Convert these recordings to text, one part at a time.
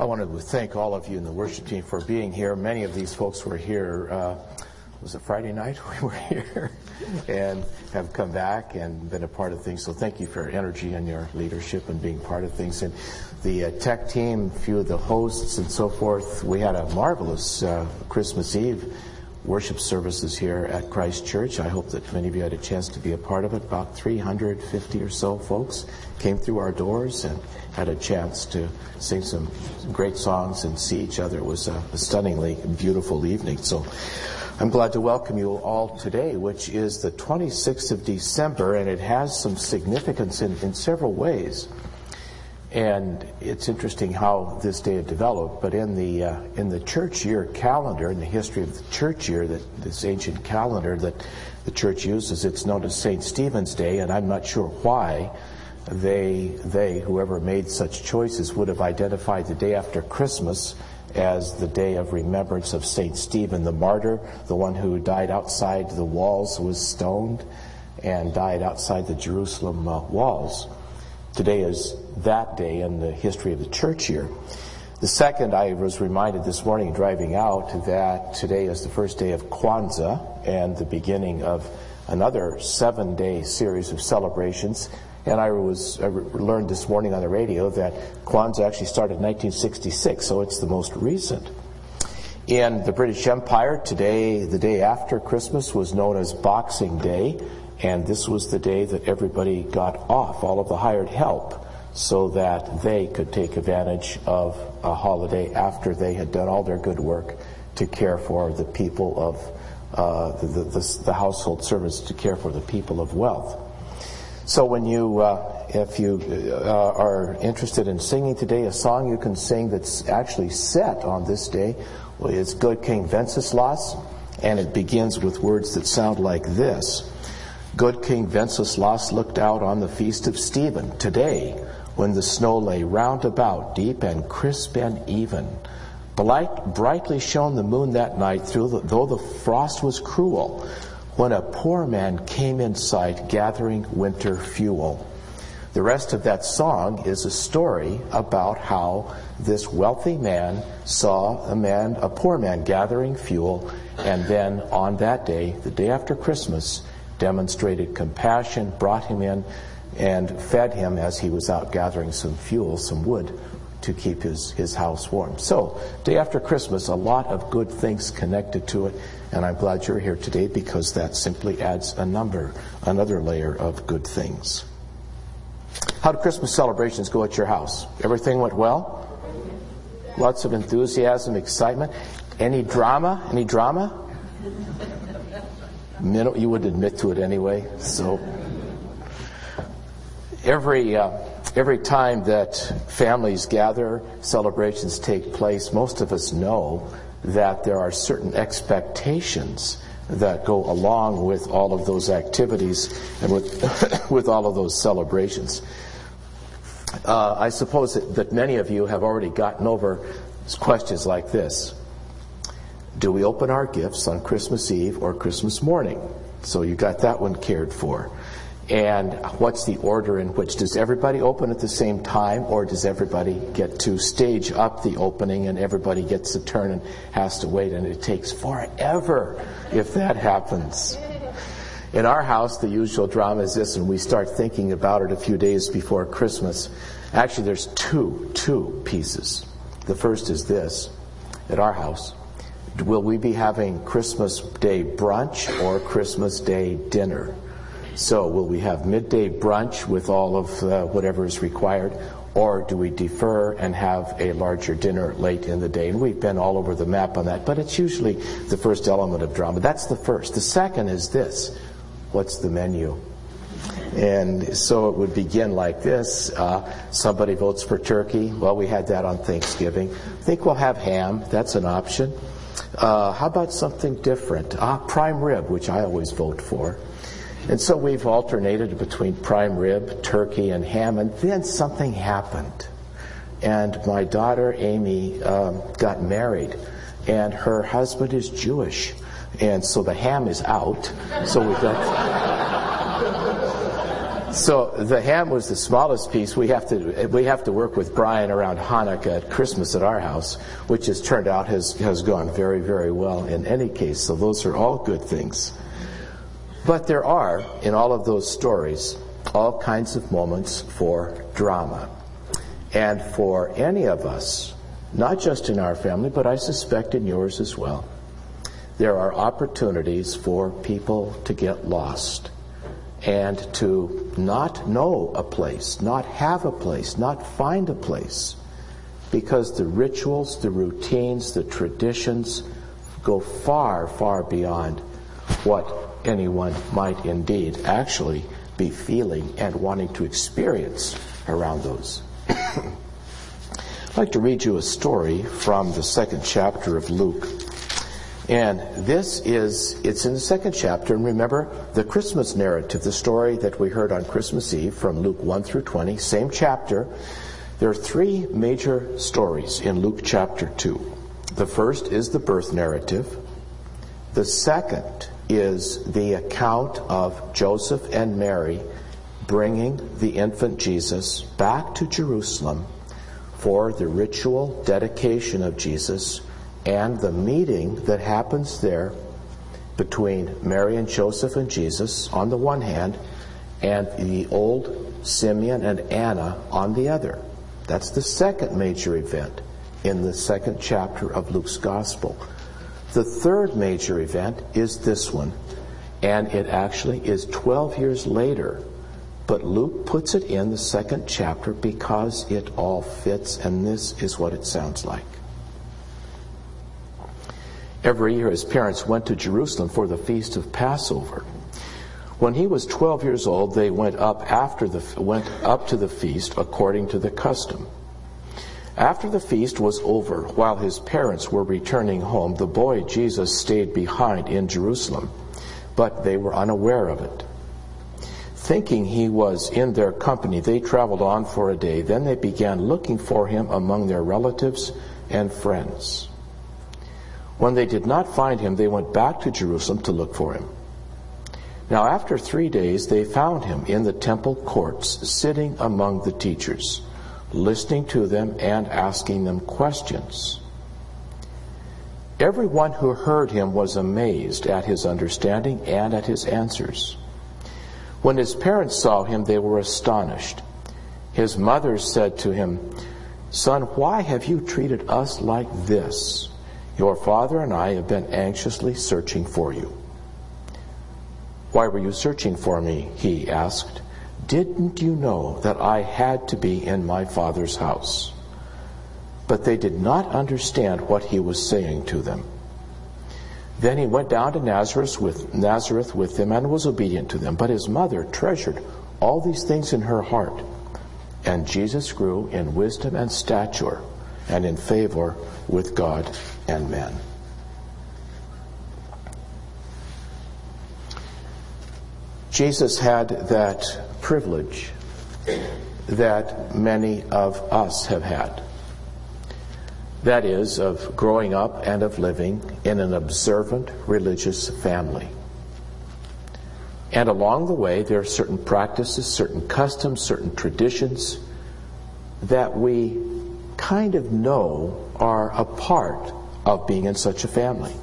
I want to thank all of you in the worship team for being here. Many of these folks were here. Uh, was it Friday night we were here and have come back and been a part of things. So thank you for your energy and your leadership and being part of things. And the uh, tech team, a few of the hosts and so forth. We had a marvelous uh, Christmas Eve worship services here at Christ Church. I hope that many of you had a chance to be a part of it. About 350 or so folks came through our doors and had a chance to sing some, great songs and see each other. It was a, a stunningly beautiful evening. So I'm glad to welcome you all today, which is the 26th of December, and it has some significance in, in several ways. And it's interesting how this day developed, but in the uh, in the church year calendar, in the history of the church year, that this ancient calendar that the church uses, it's known as Saint Stephen's Day, and I'm not sure why they they whoever made such choices would have identified the day after Christmas as the day of remembrance of Saint Stephen the martyr, the one who died outside the walls, was stoned, and died outside the Jerusalem uh, walls. Today is that day in the history of the church year. The second, I was reminded this morning driving out that today is the first day of Kwanzaa and the beginning of another seven day series of celebrations. And I was I learned this morning on the radio that Kwanzaa actually started in 1966, so it's the most recent. In the British Empire, today, the day after Christmas, was known as Boxing Day. And this was the day that everybody got off, all of the hired help, so that they could take advantage of a holiday after they had done all their good work to care for the people of uh, the, the, the, household servants, to care for the people of wealth. So when you, uh, if you uh, are interested in singing today, a song you can sing that's actually set on this day, is Good King Wenceslas, and it begins with words that sound like this. Good King Wenceslas looked out on the feast of Stephen today, when the snow lay round about, deep and crisp and even. Bright, brightly shone the moon that night, the, though the frost was cruel, when a poor man came in sight, gathering winter fuel. The rest of that song is a story about how this wealthy man saw a man, a poor man, gathering fuel, and then on that day, the day after Christmas, demonstrated compassion, brought him in, and fed him as he was out gathering some fuel, some wood, to keep his, his house warm. So, day after Christmas, a lot of good things connected to it, and I'm glad you're here today because that simply adds a number, another layer of good things. How did Christmas celebrations go at your house? Everything went well? Lots of enthusiasm, excitement. Any drama? Any drama? You wouldn't admit to it anyway. So every uh, every time that families gather, celebrations take place, most of us know that there are certain expectations that go along with all of those activities and with with all of those celebrations. Uh, I suppose that, that many of you have already gotten over questions like this. Do we open our gifts on Christmas Eve or Christmas morning? So you got that one cared for. And what's the order in which does everybody open at the same time or does everybody get to stage up the opening and everybody gets a turn and has to wait and it takes forever if that happens. In our house, the usual drama is this, and we start thinking about it a few days before Christmas. Actually, there's two, two pieces. The first is this. At our house, will we be having Christmas Day brunch or Christmas Day dinner? So, will we have midday brunch with all of uh, whatever is required, or do we defer and have a larger dinner late in the day? And we've been all over the map on that, but it's usually the first element of drama. That's the first. The second is this what's the menu? And so it would begin like this. Uh, somebody votes for turkey. Well, we had that on Thanksgiving. I think we'll have ham. That's an option. Uh, how about something different? Ah, prime rib, which I always vote for. And so we've alternated between prime rib, turkey, and ham, and then something happened. And my daughter Amy um, got married, and her husband is Jewish. And so the ham is out. So we've got. So the ham was the smallest piece. We have to we have to work with Brian around Hanukkah at Christmas at our house, which has turned out has has gone very very well in any case. So those are all good things. But there are in all of those stories all kinds of moments for drama, and for any of us, not just in our family, but I suspect in yours as well. There are opportunities for people to get lost and to not know a place, not have a place, not find a place, because the rituals, the routines, the traditions go far, far beyond what anyone might indeed actually be feeling and wanting to experience around those. I'd like to read you a story from the second chapter of Luke. And this is, it's in the second chapter, and remember the Christmas narrative, the story that we heard on Christmas Eve from Luke 1 through 20, same chapter. There are three major stories in Luke chapter 2. The first is the birth narrative. The second is the account of Joseph and Mary bringing the infant Jesus back to Jerusalem for the ritual dedication of Jesus and the meeting that happens there between Mary and Joseph and Jesus on the one hand, and the old Simeon and Anna on the other. That's the second major event in the second chapter of Luke's Gospel. The third major event is this one, and it actually is 12 years later, but Luke puts it in the second chapter because it all fits, and this is what it sounds like. Every year, his parents went to Jerusalem for the feast of Passover. When he was 12 years old, they went up after the went up to the feast according to the custom. After the feast was over, while his parents were returning home, the boy Jesus stayed behind in Jerusalem, but they were unaware of it. Thinking he was in their company, they traveled on for a day. Then they began looking for him among their relatives and friends. When they did not find him, they went back to Jerusalem to look for him. Now, after three days, they found him in the temple courts, sitting among the teachers, listening to them and asking them questions. Everyone who heard him was amazed at his understanding and at his answers. When his parents saw him, they were astonished. His mother said to him, Son, why have you treated us like this? Your father and I have been anxiously searching for you. Why were you searching for me? He asked. Didn't you know that I had to be in my father's house? But they did not understand what he was saying to them. Then he went down to Nazareth with, Nazareth with them and was obedient to them. But his mother treasured all these things in her heart. And Jesus grew in wisdom and stature and in favor with God and men. Jesus had that privilege that many of us have had. That is, of growing up and of living in an observant religious family. And along the way, there are certain practices, certain customs, certain traditions that we kind of know are a part of being in such a family.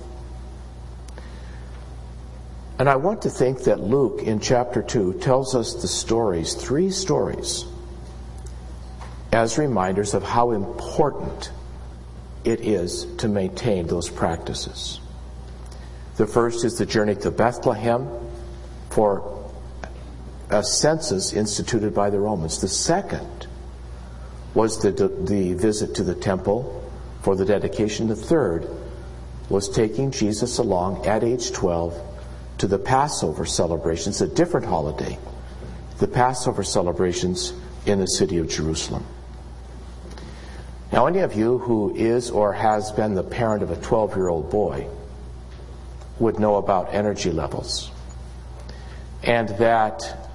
And I want to think that Luke in chapter 2 tells us the stories, three stories, as reminders of how important it is to maintain those practices. The first is the journey to Bethlehem for a census instituted by the Romans. The second was the, the visit to the temple for the dedication. The third was taking Jesus along at age 12 to the Passover celebrations, a different holiday, the Passover celebrations in the city of Jerusalem. Now, any of you who is or has been the parent of a 12 year old boy would know about energy levels. And that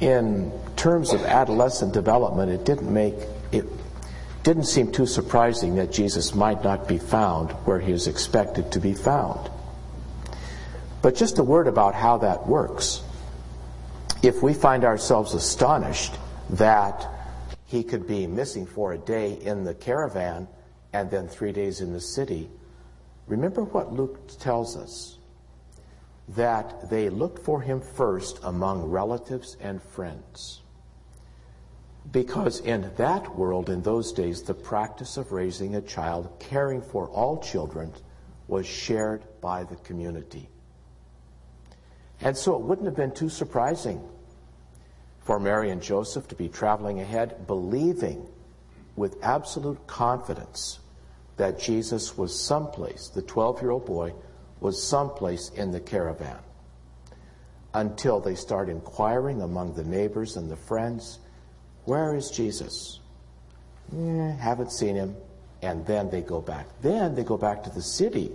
in terms of adolescent development, it didn't make it didn't seem too surprising that Jesus might not be found where he is expected to be found. But just a word about how that works. if we find ourselves astonished that he could be missing for a day in the caravan and then three days in the city, remember what Luke tells us that they looked for him first among relatives and friends. Because in that world, in those days, the practice of raising a child, caring for all children, was shared by the community. And so it wouldn't have been too surprising for Mary and Joseph to be traveling ahead, believing with absolute confidence that Jesus was someplace, the 12 year old boy was someplace in the caravan, until they start inquiring among the neighbors and the friends where is Jesus? Eh, haven't seen him. And then they go back. Then they go back to the city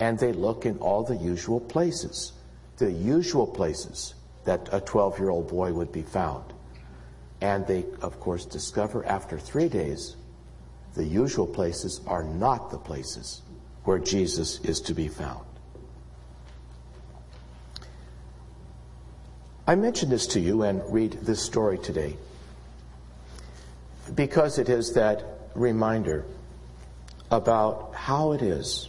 and they look in all the usual places, the usual places that a 12 year old boy would be found. And they, of course, discover after three days the usual places are not the places where Jesus is to be found. I mention this to you and read this story today because it is that reminder about how it is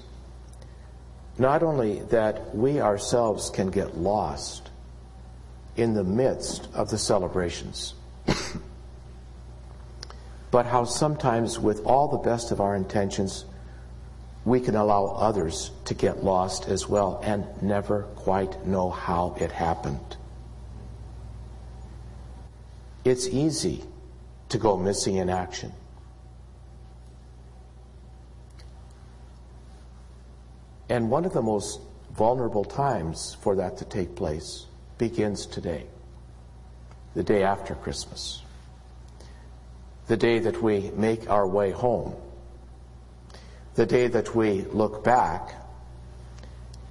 not only that we ourselves can get lost in the midst of the celebrations, but how sometimes, with all the best of our intentions, we can allow others to get lost as well and never quite know how it happened. It's easy to go missing in action. And one of the most vulnerable times for that to take place begins today, the day after Christmas, the day that we make our way home, the day that we look back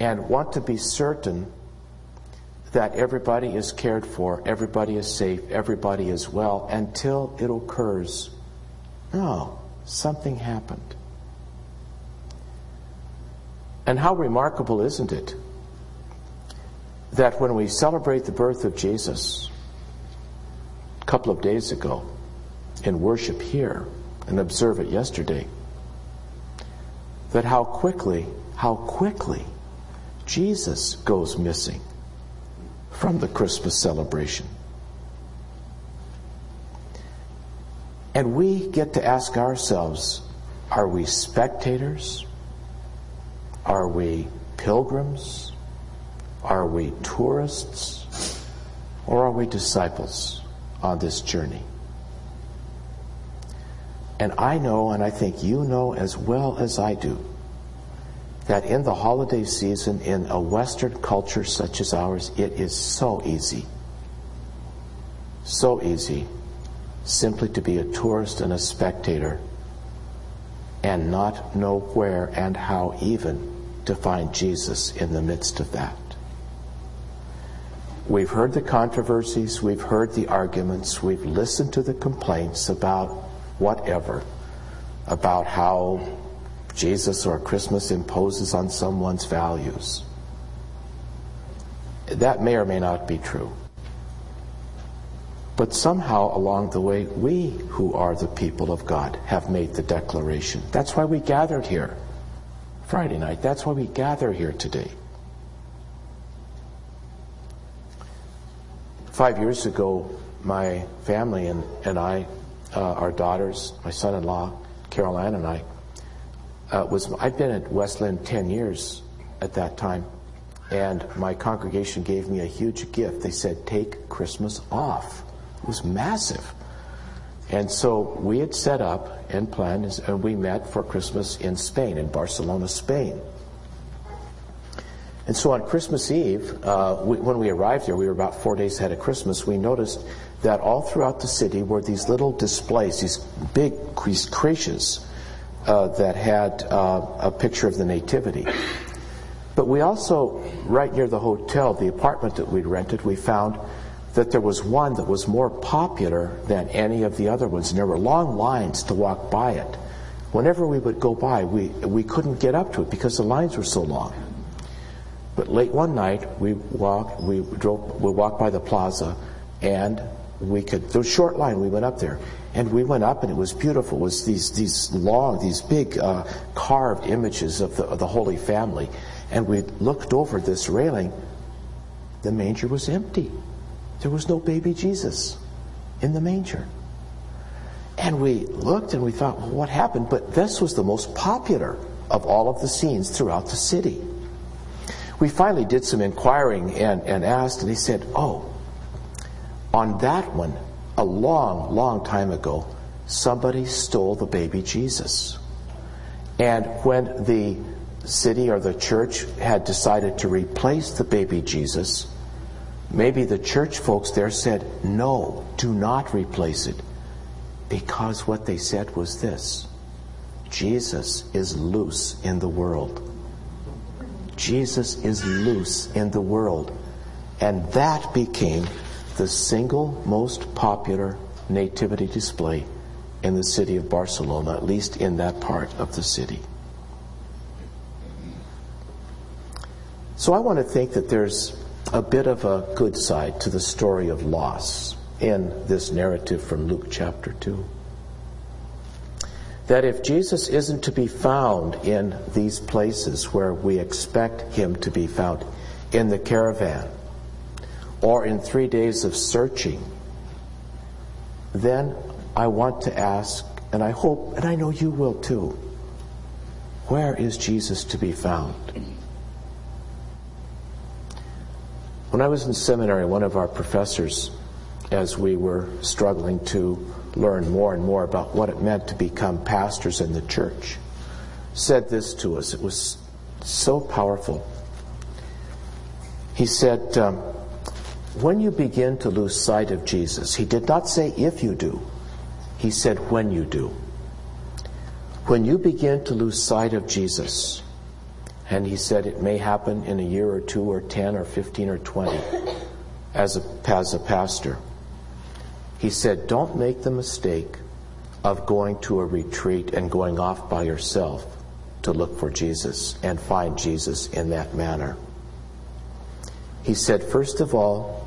and want to be certain that everybody is cared for, everybody is safe, everybody is well until it occurs. No, something happened. And how remarkable, isn't it, that when we celebrate the birth of Jesus a couple of days ago in worship here and observe it yesterday, that how quickly, how quickly Jesus goes missing from the Christmas celebration. And we get to ask ourselves are we spectators? Are we pilgrims? Are we tourists? Or are we disciples on this journey? And I know, and I think you know as well as I do, that in the holiday season, in a Western culture such as ours, it is so easy, so easy simply to be a tourist and a spectator and not know where and how even to find Jesus in the midst of that. We've heard the controversies, we've heard the arguments, we've listened to the complaints about whatever, about how Jesus or Christmas imposes on someone's values. That may or may not be true. But somehow along the way, we who are the people of God have made the declaration. That's why we gathered here Friday night. That's why we gather here today. Five years ago, my family and, and I, uh, our daughters, my son in law, Carol Ann, and I, uh, was I'd been at Wesleyan 10 years at that time, and my congregation gave me a huge gift. They said, Take Christmas off. It was massive. And so we had set up and planned, and we met for Christmas in Spain, in Barcelona, Spain. And so on Christmas Eve, uh, we, when we arrived there, we were about four days ahead of Christmas, we noticed that all throughout the city were these little displays, these big these creches uh, that had uh, a picture of the Nativity. But we also, right near the hotel, the apartment that we'd rented, we found that there was one that was more popular than any of the other ones. And there were long lines to walk by it. Whenever we would go by, we, we couldn't get up to it because the lines were so long. But late one night, we walked, we drove, we walked by the plaza, and we could, a short line, we went up there. And we went up and it was beautiful. It was these, these long, these big uh, carved images of the, of the Holy Family. And we looked over this railing. The manger was empty. There was no baby Jesus in the manger. And we looked and we thought, well, what happened? But this was the most popular of all of the scenes throughout the city. We finally did some inquiring and, and asked, and he said, oh, on that one, a long, long time ago, somebody stole the baby Jesus. And when the city or the church had decided to replace the baby Jesus, maybe the church folks there said, no, do not replace it. Because what they said was this Jesus is loose in the world. Jesus is loose in the world. And that became the single most popular nativity display in the city of Barcelona, at least in that part of the city. So I want to think that there's a bit of a good side to the story of loss in this narrative from Luke chapter 2. That if Jesus isn't to be found in these places where we expect him to be found, in the caravan, or in three days of searching, then I want to ask, and I hope, and I know you will too, where is Jesus to be found? When I was in seminary, one of our professors, as we were struggling to learn more and more about what it meant to become pastors in the church, said this to us. It was so powerful. He said, um, when you begin to lose sight of Jesus, he did not say if you do, he said when you do. When you begin to lose sight of Jesus, and he said it may happen in a year or two or 10 or 15 or 20 as a, as a pastor, he said, don't make the mistake of going to a retreat and going off by yourself to look for Jesus and find Jesus in that manner. He said, first of all,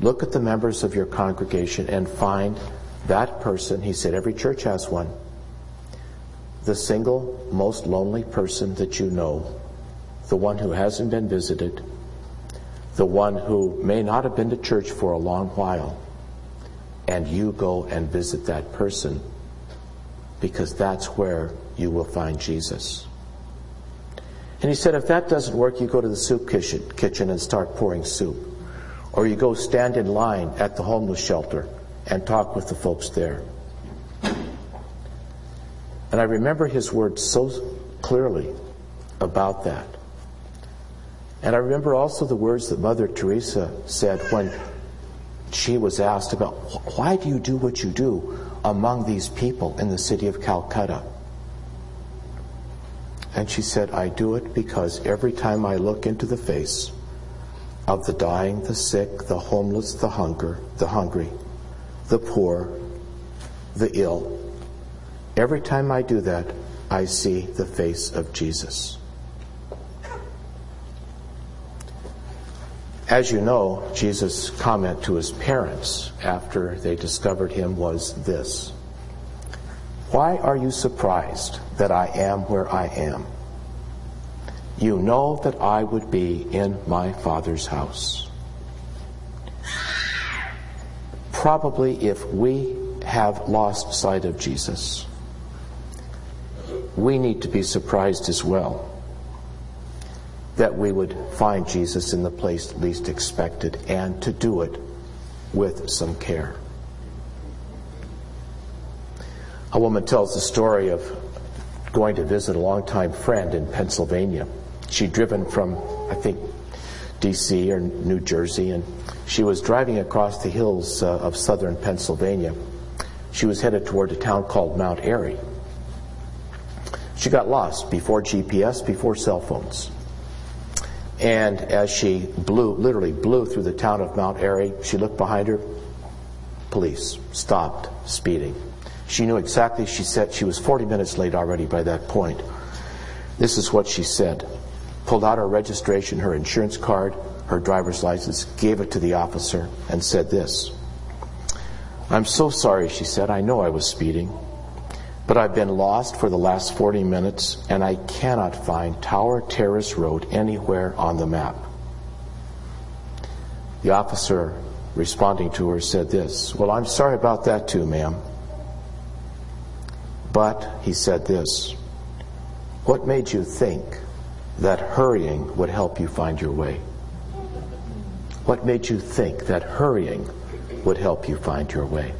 Look at the members of your congregation and find that person. He said, every church has one. The single most lonely person that you know, the one who hasn't been visited, the one who may not have been to church for a long while, and you go and visit that person because that's where you will find Jesus. And he said, if that doesn't work, you go to the soup kitchen, kitchen and start pouring soup. Or you go stand in line at the homeless shelter and talk with the folks there. And I remember his words so clearly about that. And I remember also the words that Mother Teresa said when she was asked about why do you do what you do among these people in the city of Calcutta? And she said, I do it because every time I look into the face of the dying, the sick, the homeless, the hunger, the hungry, the poor, the ill. Every time I do that, I see the face of Jesus. As you know, Jesus' comment to his parents after they discovered him was this Why are you surprised that I am where I am? You know that I would be in my Father's house. Probably if we have lost sight of Jesus, we need to be surprised as well that we would find Jesus in the place least expected and to do it with some care. A woman tells the story of going to visit a longtime friend in Pennsylvania she'd driven from, I think, D.C. or New Jersey, and she was driving across the hills uh, of southern Pennsylvania. She was headed toward a town called Mount Airy. She got lost before GPS, before cell phones. And as she blew, literally blew through the town of Mount Airy, she looked behind her. Police stopped speeding. She knew exactly, she said she was 40 minutes late already by that point. This is what she said. Pulled out her registration, her insurance card, her driver's license, gave it to the officer, and said this I'm so sorry, she said. I know I was speeding, but I've been lost for the last 40 minutes and I cannot find Tower Terrace Road anywhere on the map. The officer responding to her said this Well, I'm sorry about that too, ma'am. But he said this What made you think that hurrying would help you find your way? What made you think that hurrying would help you find your way?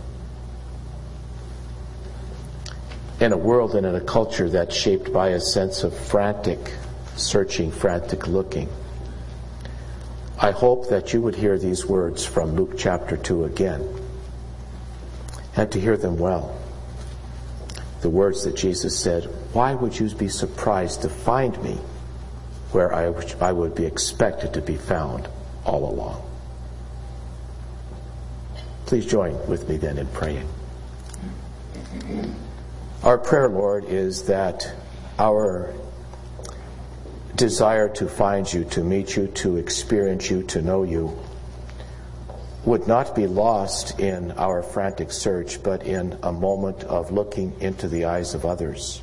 In a world and in a culture that's shaped by a sense of frantic searching, frantic looking, I hope that you would hear these words from Luke chapter 2 again and to hear them well. The words that Jesus said, Why would you be surprised to find me where I, I would be expected to be found all along? Please join with me then in praying. Our prayer, Lord, is that our desire to find you, to meet you, to experience you, to know you, would not be lost in our frantic search, but in a moment of looking into the eyes of others,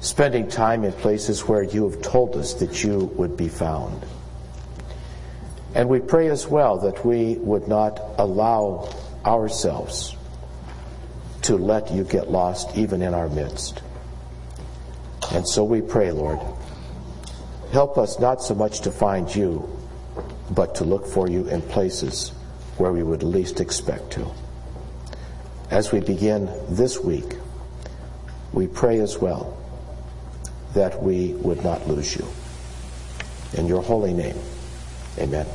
spending time in places where you have told us that you would be found. And we pray as well that we would not allow ourselves to let you get lost even in our midst. And so we pray, Lord, Help us not so much to find you, but to look for you in places where we would least expect to. As we begin this week, we pray as well that we would not lose you. In your holy name, amen.